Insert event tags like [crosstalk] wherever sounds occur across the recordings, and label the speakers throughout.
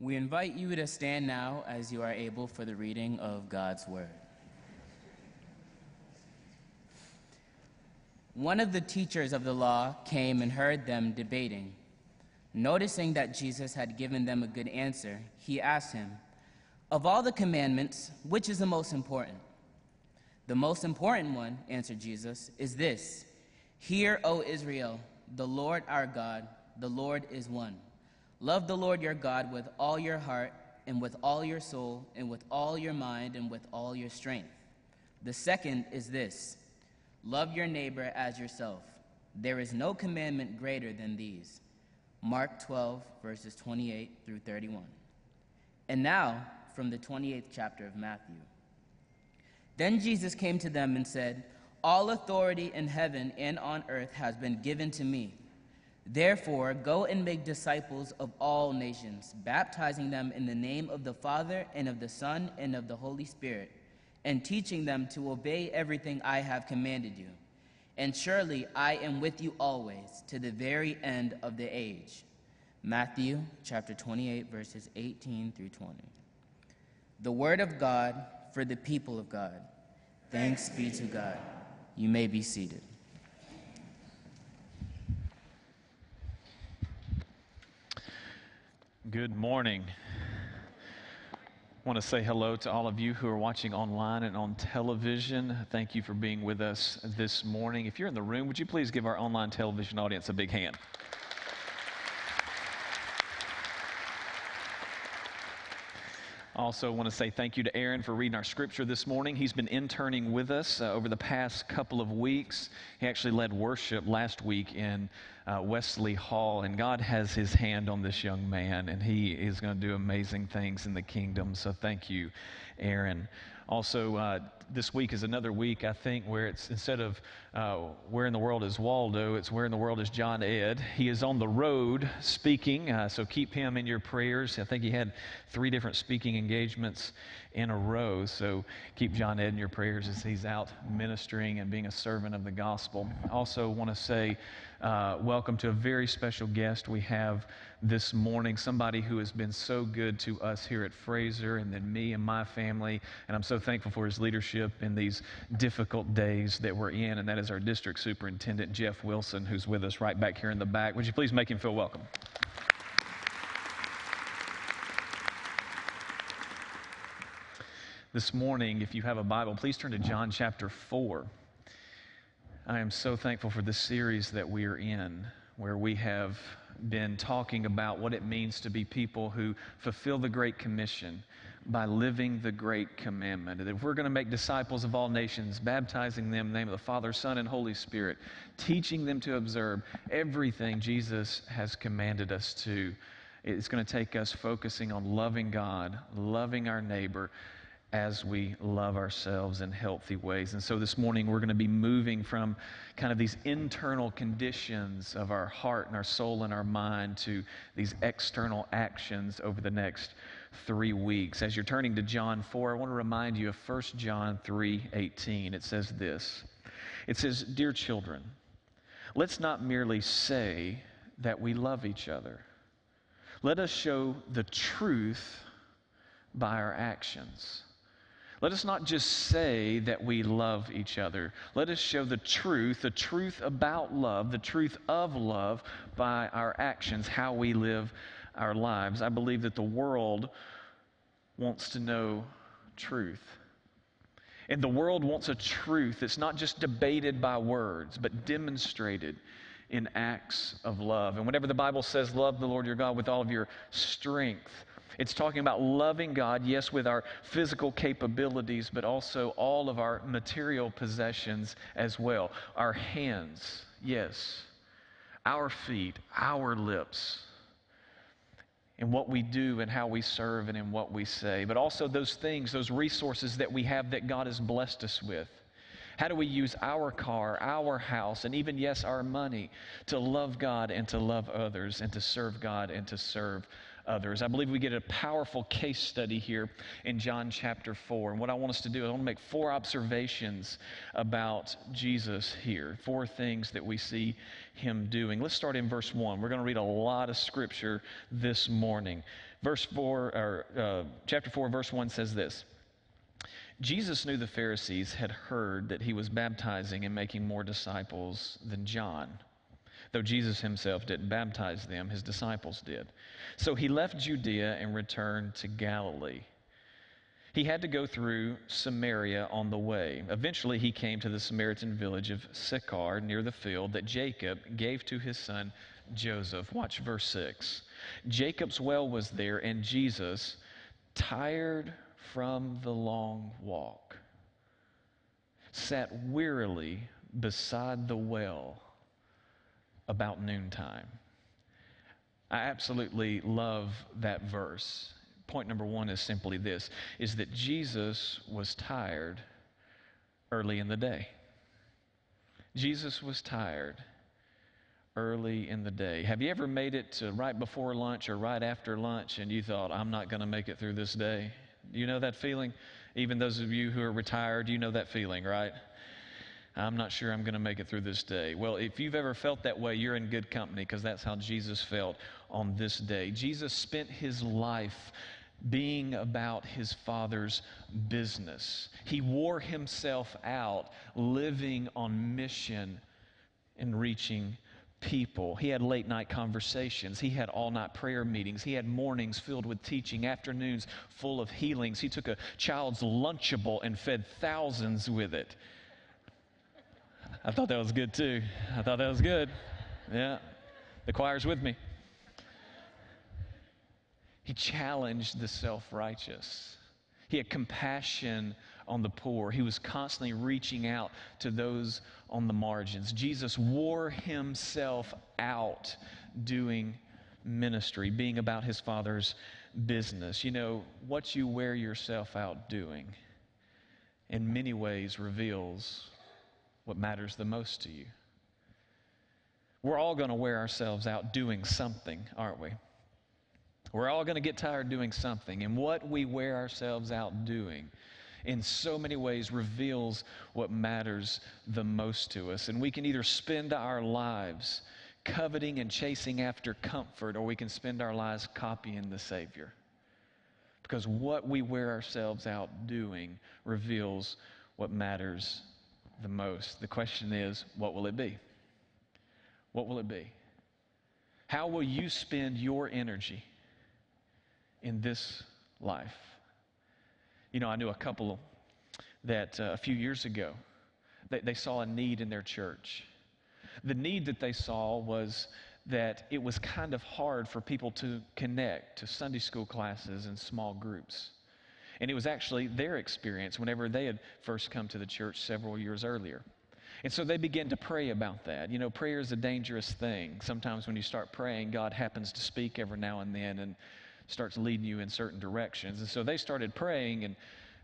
Speaker 1: We invite you to stand now as you are able for the reading of God's Word. One of the teachers of the law came and heard them debating. Noticing that Jesus had given them a good answer, he asked him, Of all the commandments, which is the most important? The most important one, answered Jesus, is this Hear, O Israel, the Lord our God, the Lord is one. Love the Lord your God with all your heart, and with all your soul, and with all your mind, and with all your strength. The second is this love your neighbor as yourself. There is no commandment greater than these. Mark 12, verses 28 through 31. And now, from the 28th chapter of Matthew. Then Jesus came to them and said, All authority in heaven and on earth has been given to me. Therefore, go and make disciples of all nations, baptizing them in the name of the Father, and of the Son, and of the Holy Spirit, and teaching them to obey everything I have commanded you. And surely I am with you always, to the very end of the age. Matthew chapter 28, verses 18 through 20. The word of God for the people of God. Thanks be to God. You may be seated.
Speaker 2: Good morning. I want to say hello to all of you who are watching online and on television. Thank you for being with us this morning. If you're in the room, would you please give our online television audience a big hand? Also, want to say thank you to Aaron for reading our scripture this morning. He's been interning with us uh, over the past couple of weeks. He actually led worship last week in uh, Wesley Hall, and God has his hand on this young man, and he is going to do amazing things in the kingdom. So, thank you, Aaron. Also, uh, this week is another week, I think, where it's instead of uh, where in the world is Waldo, it's where in the world is John Ed. He is on the road speaking, uh, so keep him in your prayers. I think he had three different speaking engagements in a row, so keep John Ed in your prayers as he's out ministering and being a servant of the gospel. I Also, want to say uh, welcome to a very special guest we have this morning, somebody who has been so good to us here at Frazer and then me and my family. And I'm so thankful for his leadership in these difficult days that we're in. And that is our district superintendent, Jeff Wilson, who's with us right back here in the back. Would you please make him feel welcome? This morning, if you have a Bible, please turn to John chapter 4. I am so thankful for this series that we are in, where we have been talking about what it means to be people who fulfill the Great Commission by living the Great Commandment. That if we're going to make disciples of all nations, baptizing them in the name of the Father, Son, and Holy Spirit, teaching them to observe everything Jesus has commanded us to, it's going to take us focusing on loving God, loving our neighbor, as we love ourselves in healthy ways. And so this morning we're going to be moving from kind of these internal conditions of our heart and our soul and our mind to these external actions over the next three weeks. As you're turning to John 4, I want to remind you of 1 John 3 18. It says this It says, Dear children, let's not merely say that we love each other, let us show the truth by our actions. Let us not just say that we love each other. Let us show the truth, the truth about love, the truth of love by our actions, how we live our lives. I believe that the world wants to know truth. And the world wants a truth that's not just debated by words, but demonstrated in acts of love. And whenever the Bible says, Love the Lord your God with all of your strength, it's talking about loving God, yes, with our physical capabilities, but also all of our material possessions as well. Our hands, yes. Our feet, our lips, in what we do and how we serve and in what we say, but also those things, those resources that we have that God has blessed us with. How do we use our car, our house, and even, yes, our money to love God and to love others and to serve God and to serve others. I believe we get a powerful case study here in John chapter 4. And what I want us to do is I want to make four observations about Jesus here, four things that we see him doing. Let's start in verse 1. We're going to read a lot of scripture this morning. Verse 4, or uh, chapter 4, verse 1 says this. Jesus knew the Pharisees had heard that he was baptizing and making more disciples than John. Though Jesus himself didn't baptize them, his disciples did. So he left Judea and returned to Galilee. He had to go through Samaria on the way. Eventually, he came to the Samaritan village of Sychar near the field that Jacob gave to his son Joseph. Watch verse 6. Jacob's well was there, and Jesus, tired from the long walk, sat wearily beside the well about noontime. I absolutely love that verse. Point number one is simply this is that Jesus was tired early in the day. Jesus was tired early in the day. Have you ever made it to right before lunch or right after lunch and you thought, I'm not going to make it through this day? You know that feeling? Even those of you who are retired, you know that feeling, right? I'm not sure I'm going to make it through this day. Well, if you've ever felt that way, you're in good company because that's how Jesus felt on this day. Jesus spent his life being about his father's business. He wore himself out living on mission and reaching people. He had late night conversations. He had all night prayer meetings. He had mornings filled with teaching, afternoons full of healings. He took a child's Lunchable and fed thousands with it. I thought that was good too. I thought that was good. Yeah. The choir's with me. He challenged the self righteous. He had compassion on the poor. He was constantly reaching out to those on the margins. Jesus wore himself out doing ministry, being about his Father's business. You know, what you wear yourself out doing in many ways reveals what matters the most to you. We're all going to wear ourselves out doing something, aren't we? We're all going to get tired doing something. And what we wear ourselves out doing in so many ways reveals what matters the most to us. And we can either spend our lives coveting and chasing after comfort, or we can spend our lives copying the Savior. Because what we wear ourselves out doing reveals what matters the most. The question is, what will it be? What will it be? How will you spend your energy in this life? You know, I knew a couple that uh, a few years ago, they, they saw a need in their church. The need that they saw was that it was kind of hard for people to connect to Sunday school classes and small groups. And it was actually their experience whenever they had first come to the church several years earlier. And so they began to pray about that. You know, prayer is a dangerous thing. Sometimes when you start praying, God happens to speak every now and then and starts leading you in certain directions. And so they started praying and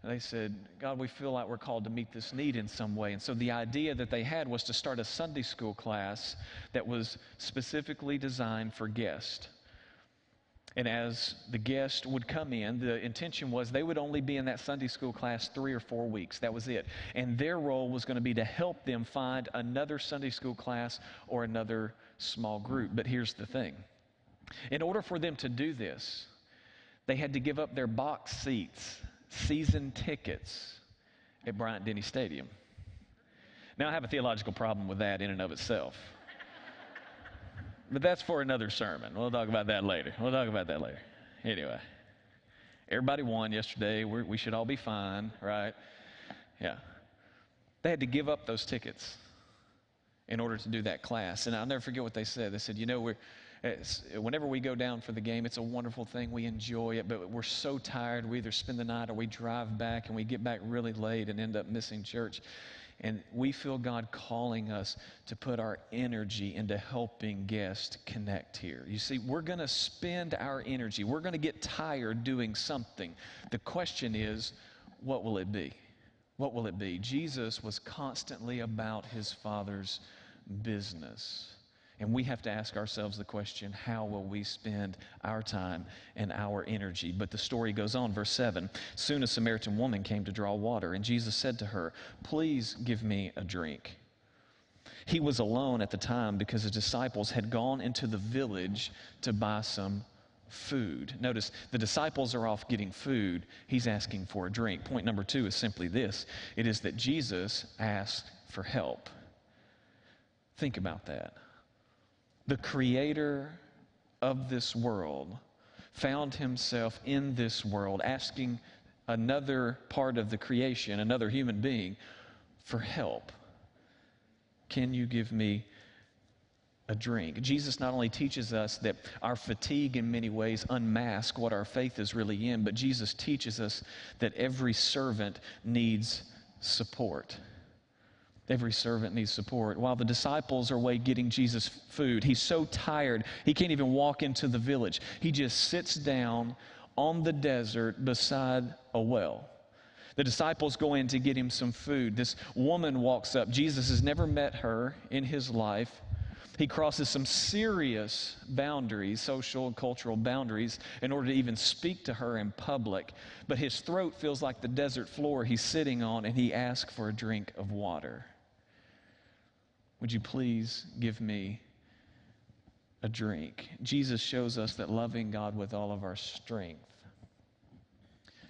Speaker 2: they said, God, we feel like we're called to meet this need in some way. And so the idea that they had was to start a Sunday school class that was specifically designed for guests. And as the guest would come in, the intention was they would only be in that Sunday school class three or four weeks. That was it. And their role was going to be to help them find another Sunday school class or another small group. But here's the thing in order for them to do this, they had to give up their box seats, season tickets at Bryant Denny Stadium. Now, I have a theological problem with that in and of itself. But that's for another sermon. We'll talk about that later. We'll talk about that later. Anyway, everybody won yesterday. We're, we should all be fine, right? Yeah. They had to give up those tickets in order to do that class. And I'll never forget what they said. They said, you know, we're, whenever we go down for the game, it's a wonderful thing. We enjoy it, but we're so tired. We either spend the night or we drive back and we get back really late and end up missing church. And we feel God calling us to put our energy into helping guests connect here. You see, we're going to spend our energy, we're going to get tired doing something. The question is, what will it be? What will it be? Jesus was constantly about his Father's business. And we have to ask ourselves the question how will we spend our time and our energy? But the story goes on, verse 7. Soon a Samaritan woman came to draw water, and Jesus said to her, Please give me a drink. He was alone at the time because his disciples had gone into the village to buy some food. Notice the disciples are off getting food. He's asking for a drink. Point number two is simply this it is that Jesus asked for help. Think about that the creator of this world, found himself in this world asking another part of the creation, another human being, for help. Can you give me a drink? Jesus not only teaches us that our fatigue in many ways unmask what our faith is really in, but Jesus teaches us that every servant needs support. Every servant needs support. While the disciples are away getting Jesus food, he's so tired, he can't even walk into the village. He just sits down on the desert beside a well. The disciples go in to get him some food. This woman walks up. Jesus has never met her in his life. He crosses some serious boundaries, social and cultural boundaries, in order to even speak to her in public. But his throat feels like the desert floor he's sitting on, and he asks for a drink of water. Would you please give me a drink? Jesus shows us that loving God with all of our strength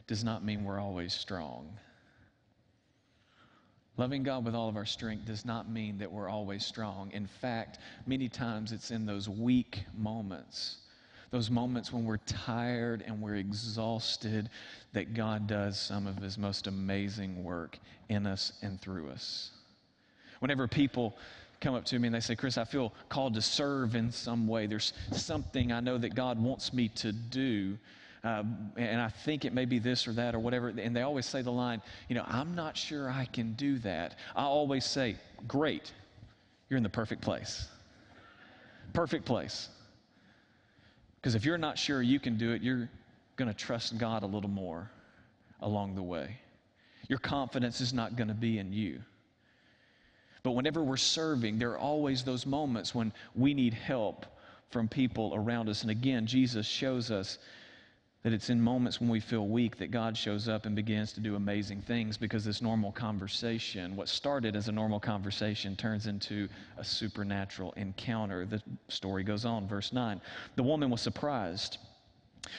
Speaker 2: does not mean we're always strong. Loving God with all of our strength does not mean that we're always strong. In fact, many times it's in those weak moments, those moments when we're tired and we're exhausted, that God does some of His most amazing work in us and through us. Whenever people come up to me and they say, Chris, I feel called to serve in some way. There's something I know that God wants me to do. Uh, and I think it may be this or that or whatever. And they always say the line, you know, I'm not sure I can do that. I always say, great, you're in the perfect place. Perfect place. Because if you're not sure you can do it, you're going to trust God a little more along the way. Your confidence is not going to be in you. But whenever we're serving, there are always those moments when we need help from people around us. And again, Jesus shows us that it's in moments when we feel weak that God shows up and begins to do amazing things because this normal conversation, what started as a normal conversation, turns into a supernatural encounter. The story goes on, verse 9. The woman was surprised,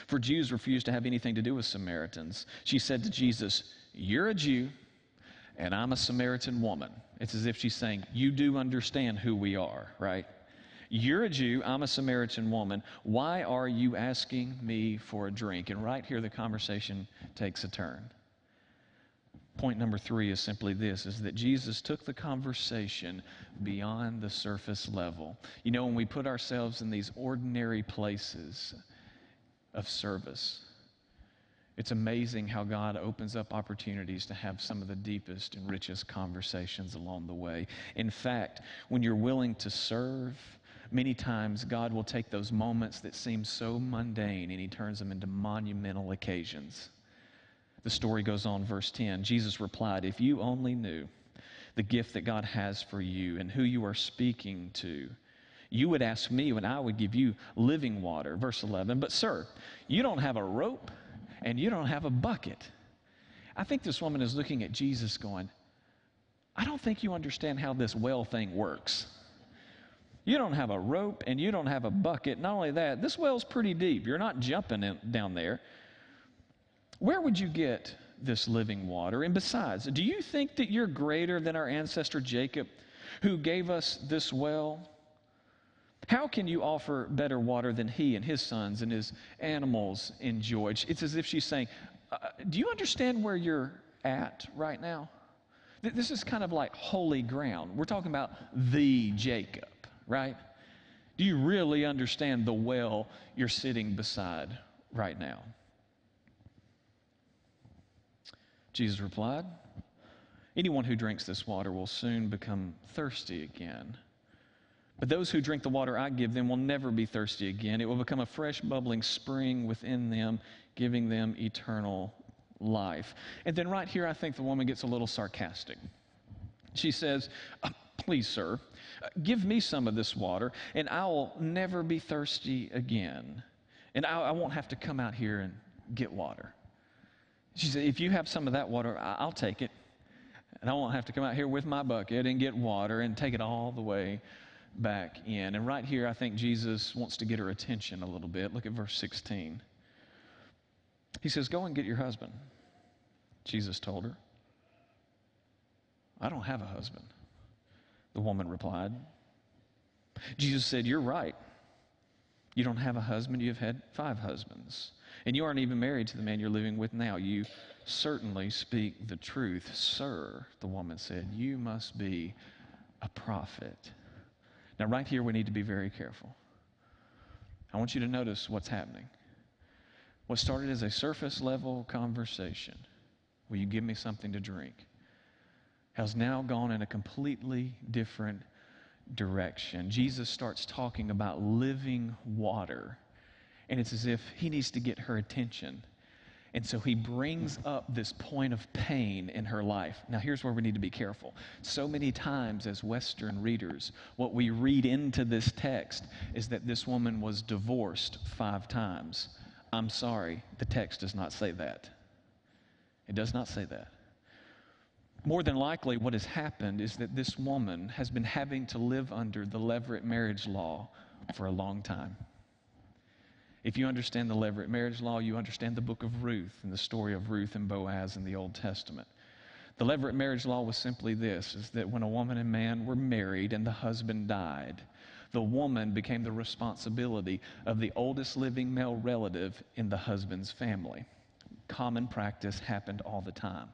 Speaker 2: for Jews refused to have anything to do with Samaritans. She said to Jesus, You're a Jew and I'm a Samaritan woman. It's as if she's saying, You do understand who we are, right? You're a Jew, I'm a Samaritan woman. Why are you asking me for a drink? And right here, the conversation takes a turn. Point number three is simply this is that Jesus took the conversation beyond the surface level. You know, when we put ourselves in these ordinary places of service, it's amazing how God opens up opportunities to have some of the deepest and richest conversations along the way. In fact, when you're willing to serve, many times God will take those moments that seem so mundane and He turns them into monumental occasions. The story goes on, verse 10. Jesus replied, If you only knew the gift that God has for you and who you are speaking to, you would ask me, and I would give you living water. Verse 11. But, sir, you don't have a rope and you don't have a bucket. I think this woman is looking at Jesus going, I don't think you understand how this well thing works. You don't have a rope and you don't have a bucket. Not only that, this well's pretty deep. You're not jumping in, down there. Where would you get this living water? And besides, do you think that you're greater than our ancestor Jacob, who gave us this well? How can you offer better water than he and his sons and his animals enjoyed? It's as if she's saying, uh, Do you understand where you're at right now? This is kind of like holy ground. We're talking about the Jacob, right? Do you really understand the well you're sitting beside right now? Jesus replied, Anyone who drinks this water will soon become thirsty again. But those who drink the water I give them will never be thirsty again. It will become a fresh, bubbling spring within them, giving them eternal life. And then, right here, I think the woman gets a little sarcastic. She says, Please, sir, uh, give me some of this water, and I will never be thirsty again. And I, I won't have to come out here and get water. She said, If you have some of that water, I'll take it. And I won't have to come out here with my bucket and get water and take it all the way back in. And right here, I think Jesus wants to get her attention a little bit. Look at verse 16. He says, Go and get your husband. Jesus told her, I don't have a husband. The woman replied. Jesus said, You're right. You don't have a husband, you have had five husbands. And you aren't even married to the man you're living with now. You certainly speak the truth. Sir, the woman said, you must be a prophet. Now, right here, we need to be very careful. I want you to notice what's happening. What started as a surface level conversation, will you give me something to drink, has now gone in a completely different direction. Jesus starts talking about living water, and it's as if he needs to get her attention. And so he brings up this point of pain in her life. Now, here's where we need to be careful. So many times, as Western readers, what we read into this text is that this woman was divorced five times. I'm sorry, the text does not say that. It does not say that. More than likely, what has happened is that this woman has been having to live under the Levirate marriage law for a long time. If you understand the Levirate marriage law, you understand the book of Ruth and the story of Ruth and Boaz in the Old Testament. The Levirate marriage law was simply this is that when a woman and man were married and the husband died, the woman became the responsibility of the oldest living male relative in the husband's family. Common practice happened all the time.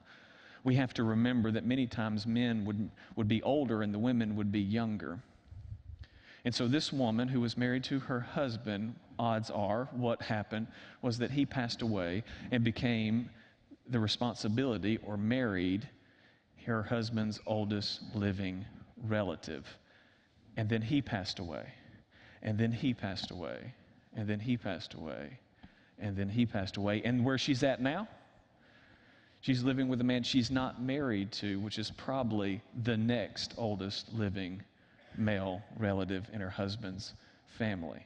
Speaker 2: We have to remember that many times men would, would be older and the women would be younger. And so, this woman who was married to her husband, odds are, what happened was that he passed away and became the responsibility or married her husband's oldest living relative. And then he passed away. And then he passed away. And then he passed away. And then he passed away. And where she's at now? She's living with a man she's not married to, which is probably the next oldest living male relative in her husband's family.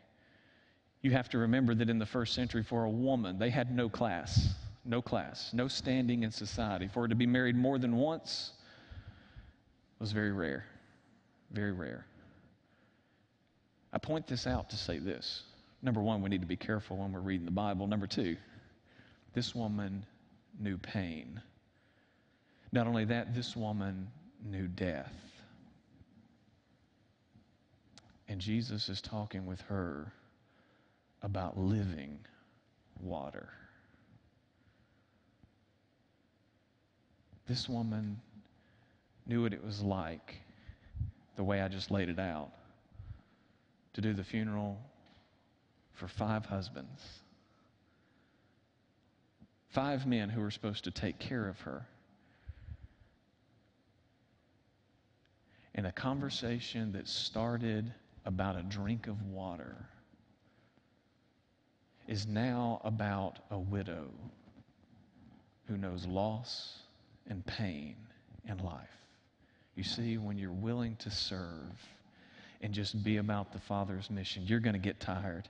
Speaker 2: You have to remember that in the first century, for a woman, they had no class, no class, no standing in society. For her to be married more than once was very rare, very rare. I point this out to say this. Number one, we need to be careful when we're reading the Bible. Number two, this woman knew pain. Not only that, this woman knew death. And Jesus is talking with her about living water. This woman knew what it was like, the way I just laid it out, to do the funeral for five husbands, five men who were supposed to take care of her. In a conversation that started about a drink of water is now about a widow who knows loss and pain and life. You see, when you're willing to serve and just be about the Father's mission, you're going to get tired,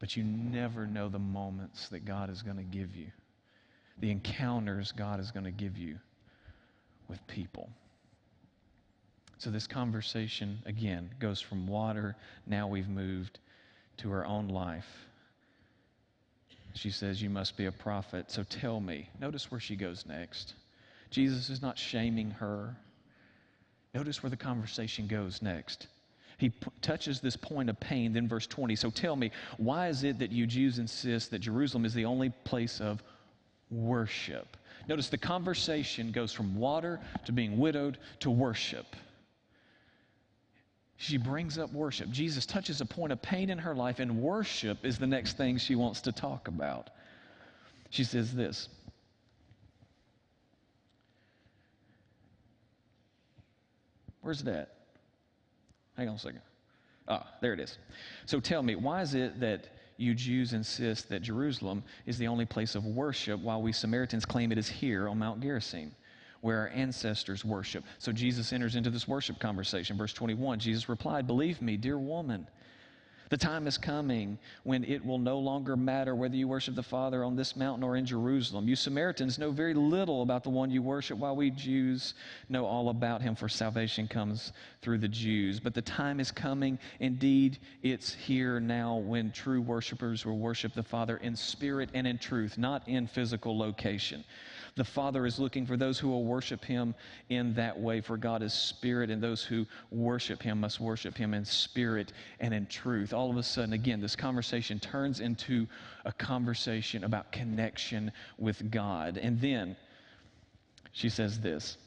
Speaker 2: but you never know the moments that God is going to give you, the encounters God is going to give you with people. So, this conversation, again, goes from water. Now we've moved to her own life. She says, You must be a prophet. So tell me. Notice where she goes next. Jesus is not shaming her. Notice where the conversation goes next. He p- touches this point of pain, then verse 20. So tell me, why is it that you Jews insist that Jerusalem is the only place of worship? Notice the conversation goes from water to being widowed to worship. She brings up worship. Jesus touches a point of pain in her life, and worship is the next thing she wants to talk about. She says this Where's that? Hang on a second. Ah, there it is. So tell me, why is it that you Jews insist that Jerusalem is the only place of worship while we Samaritans claim it is here on Mount Gerizim? Where our ancestors worship. So Jesus enters into this worship conversation. Verse 21 Jesus replied, Believe me, dear woman. The time is coming when it will no longer matter whether you worship the Father on this mountain or in Jerusalem. You Samaritans know very little about the one you worship, while we Jews know all about him, for salvation comes through the Jews. But the time is coming, indeed, it's here now, when true worshipers will worship the Father in spirit and in truth, not in physical location. The Father is looking for those who will worship Him in that way, for God is spirit, and those who worship Him must worship Him in spirit and in truth. All of a sudden, again, this conversation turns into a conversation about connection with God. And then she says this.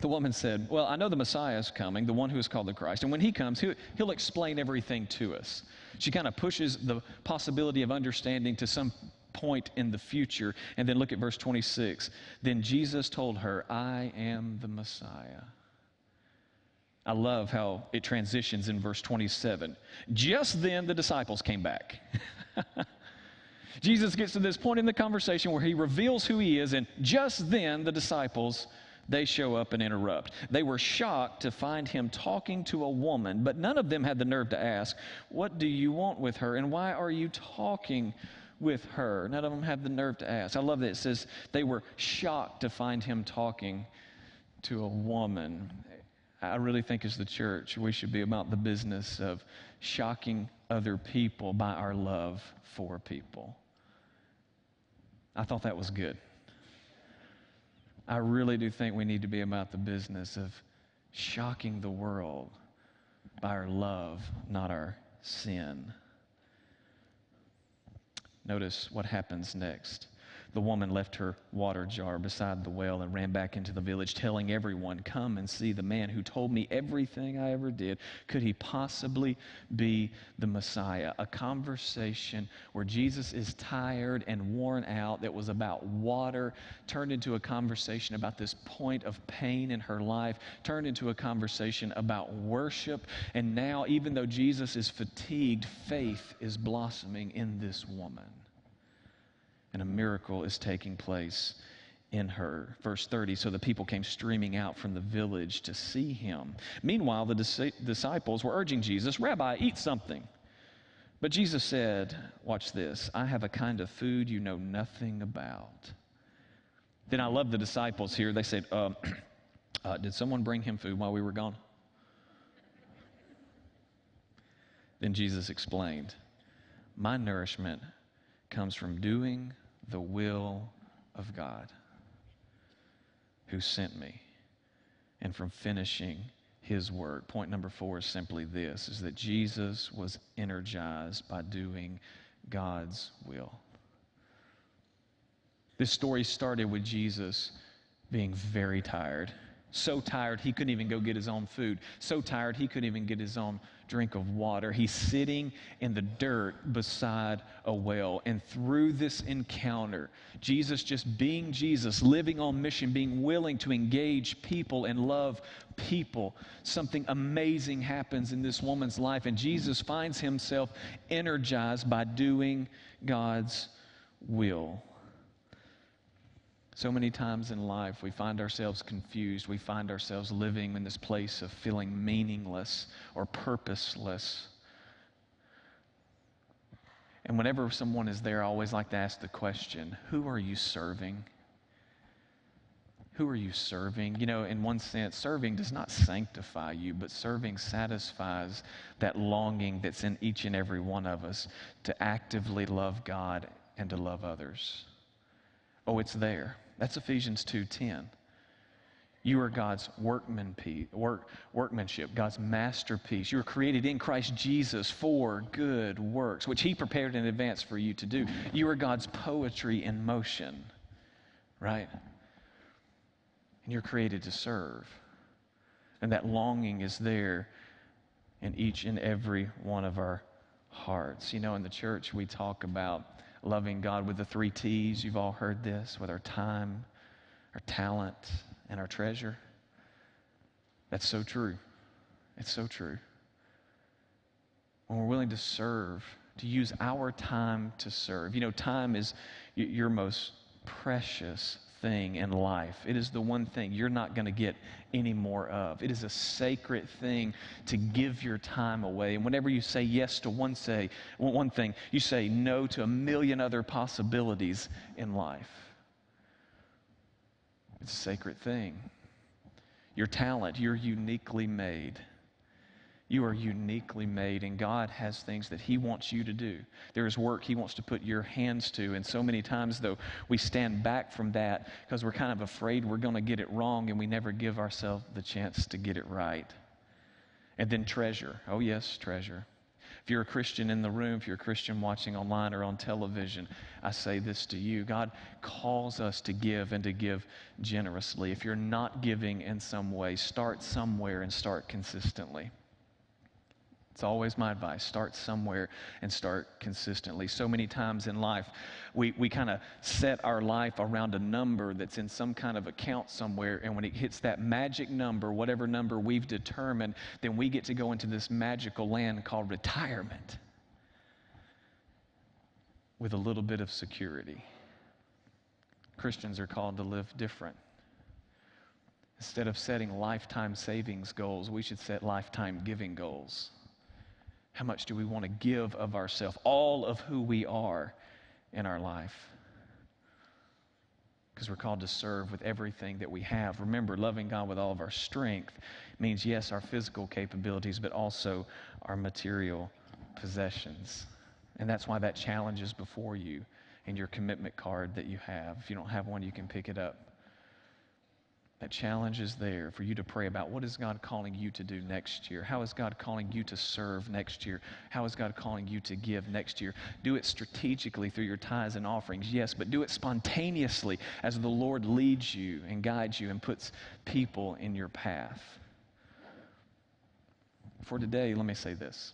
Speaker 2: The woman said, Well, I know the Messiah is coming, the one who is called the Christ. And when he comes, he'll, he'll explain everything to us. She kind of pushes the possibility of understanding to some point in the future. And then look at verse 26. Then Jesus told her, I am the Messiah. I love how it transitions in verse 27. Just then the disciples came back. [laughs] Jesus gets to this point in the conversation where he reveals who he is, and just then the disciples they show up and interrupt. They were shocked to find him talking to a woman, but none of them had the nerve to ask, What do you want with her, and why are you talking with her. None of them have the nerve to ask. I love that it says they were shocked to find him talking to a woman. I really think as the church, we should be about the business of shocking other people by our love for people. I thought that was good. I really do think we need to be about the business of shocking the world by our love, not our sin. Notice what happens next. The woman left her water jar beside the well and ran back into the village, telling everyone, Come and see the man who told me everything I ever did. Could he possibly be the Messiah? A conversation where Jesus is tired and worn out, that was about water, turned into a conversation about this point of pain in her life, turned into a conversation about worship. And now, even though Jesus is fatigued, faith is blossoming in this woman and a miracle is taking place in her. Verse 30 So the people came streaming out from the village to see him. Meanwhile, the dis- disciples were urging Jesus, Rabbi, eat something. But Jesus said, Watch this, I have a kind of food you know nothing about. Then I love the disciples here. They said, uh, [clears throat] uh, Did someone bring him food while we were gone? Then Jesus explained, My nourishment comes from doing the will of God who sent me and from finishing his work. Point number four is simply this is that Jesus was energized by doing God's will. This story started with Jesus being very tired. So tired he couldn't even go get his own food. So tired he couldn't even get his own drink of water. He's sitting in the dirt beside a well. And through this encounter, Jesus just being Jesus, living on mission, being willing to engage people and love people, something amazing happens in this woman's life. And Jesus finds himself energized by doing God's will. So many times in life, we find ourselves confused. We find ourselves living in this place of feeling meaningless or purposeless. And whenever someone is there, I always like to ask the question who are you serving? Who are you serving? You know, in one sense, serving does not sanctify you, but serving satisfies that longing that's in each and every one of us to actively love God and to love others. Oh, it's there. That's Ephesians 2:10. You are God's workman work, workmanship, God's masterpiece. You were created in Christ Jesus for good works, which He prepared in advance for you to do. You are God's poetry in motion, right? And you're created to serve. And that longing is there in each and every one of our hearts. You know, in the church, we talk about loving God with the three T's. You've all heard this with our time, our talent, and our treasure. That's so true. It's so true. When we're willing to serve, to use our time to serve. You know, time is your most precious thing in life. It is the one thing you're not going to get any more of. It is a sacred thing to give your time away. And whenever you say yes to one say one thing, you say no to a million other possibilities in life. It's a sacred thing. Your talent, you're uniquely made. You are uniquely made, and God has things that He wants you to do. There is work He wants to put your hands to. And so many times, though, we stand back from that because we're kind of afraid we're going to get it wrong, and we never give ourselves the chance to get it right. And then treasure. Oh, yes, treasure. If you're a Christian in the room, if you're a Christian watching online or on television, I say this to you God calls us to give and to give generously. If you're not giving in some way, start somewhere and start consistently. It's always my advice. Start somewhere and start consistently. So many times in life, we, we kind of set our life around a number that's in some kind of account somewhere. And when it hits that magic number, whatever number we've determined, then we get to go into this magical land called retirement with a little bit of security. Christians are called to live different. Instead of setting lifetime savings goals, we should set lifetime giving goals. How much do we want to give of ourselves, all of who we are in our life? Because we're called to serve with everything that we have. Remember, loving God with all of our strength means, yes, our physical capabilities, but also our material possessions. And that's why that challenge is before you in your commitment card that you have. If you don't have one, you can pick it up. That challenge is there for you to pray about what is God calling you to do next year? How is God calling you to serve next year? How is God calling you to give next year? Do it strategically through your tithes and offerings, yes, but do it spontaneously as the Lord leads you and guides you and puts people in your path. For today, let me say this.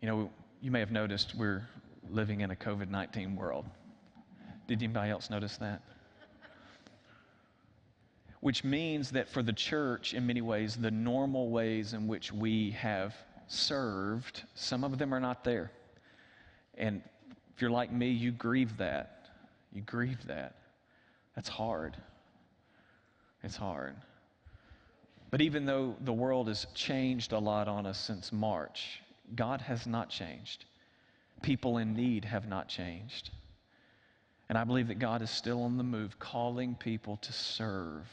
Speaker 2: You know, you may have noticed we're living in a COVID 19 world. Did anybody else notice that? Which means that for the church, in many ways, the normal ways in which we have served, some of them are not there. And if you're like me, you grieve that. You grieve that. That's hard. It's hard. But even though the world has changed a lot on us since March, God has not changed. People in need have not changed. And I believe that God is still on the move, calling people to serve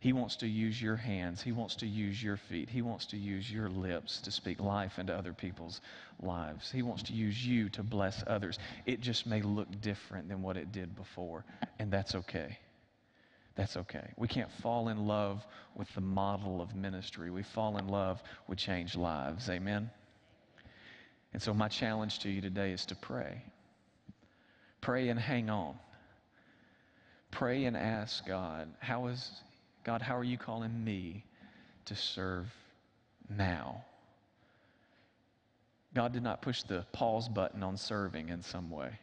Speaker 2: he wants to use your hands. He wants to use your feet. He wants to use your lips to speak life into other people's lives. He wants to use you to bless others. It just may look different than what it did before, and that's okay. That's okay. We can't fall in love with the model of ministry. We fall in love with changed lives. Amen? And so, my challenge to you today is to pray. Pray and hang on. Pray and ask God, how is God, how are you calling me to serve now? God did not push the pause button on serving in some way.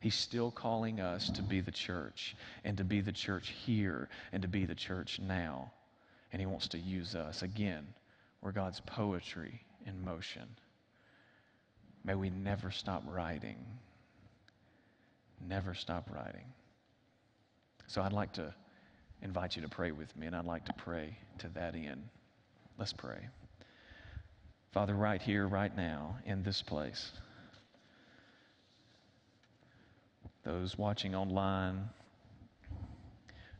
Speaker 2: He's still calling us to be the church and to be the church here and to be the church now. And He wants to use us. Again, we're God's poetry in motion. May we never stop writing. Never stop writing. So I'd like to invite you to pray with me, and I'd like to pray to that end. Let's pray. Father, right here, right now, in this place, those watching online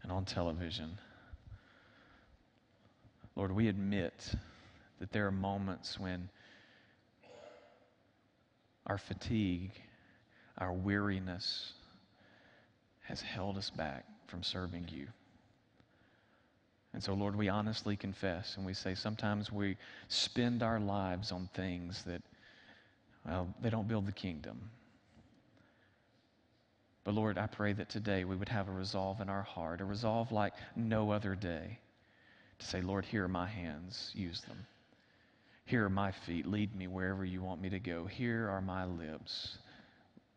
Speaker 2: and on television, Lord, we admit that there are moments when our fatigue, our weariness has held us back from serving you. And so, Lord, we honestly confess and we say sometimes we spend our lives on things that, well, they don't build the kingdom. But Lord, I pray that today we would have a resolve in our heart, a resolve like no other day, to say, Lord, here are my hands, use them. Here are my feet, lead me wherever you want me to go. Here are my lips,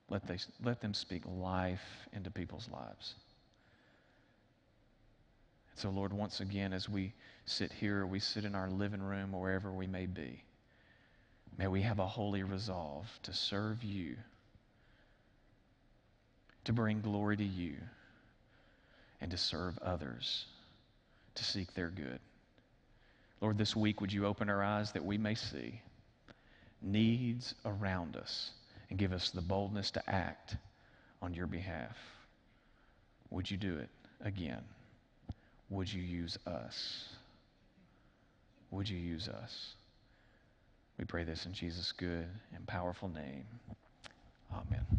Speaker 2: let, they, let them speak life into people's lives. So, Lord, once again, as we sit here, we sit in our living room, or wherever we may be, may we have a holy resolve to serve you, to bring glory to you and to serve others, to seek their good. Lord, this week, would you open our eyes that we may see needs around us and give us the boldness to act on your behalf? Would you do it again? Would you use us? Would you use us? We pray this in Jesus' good and powerful name. Amen.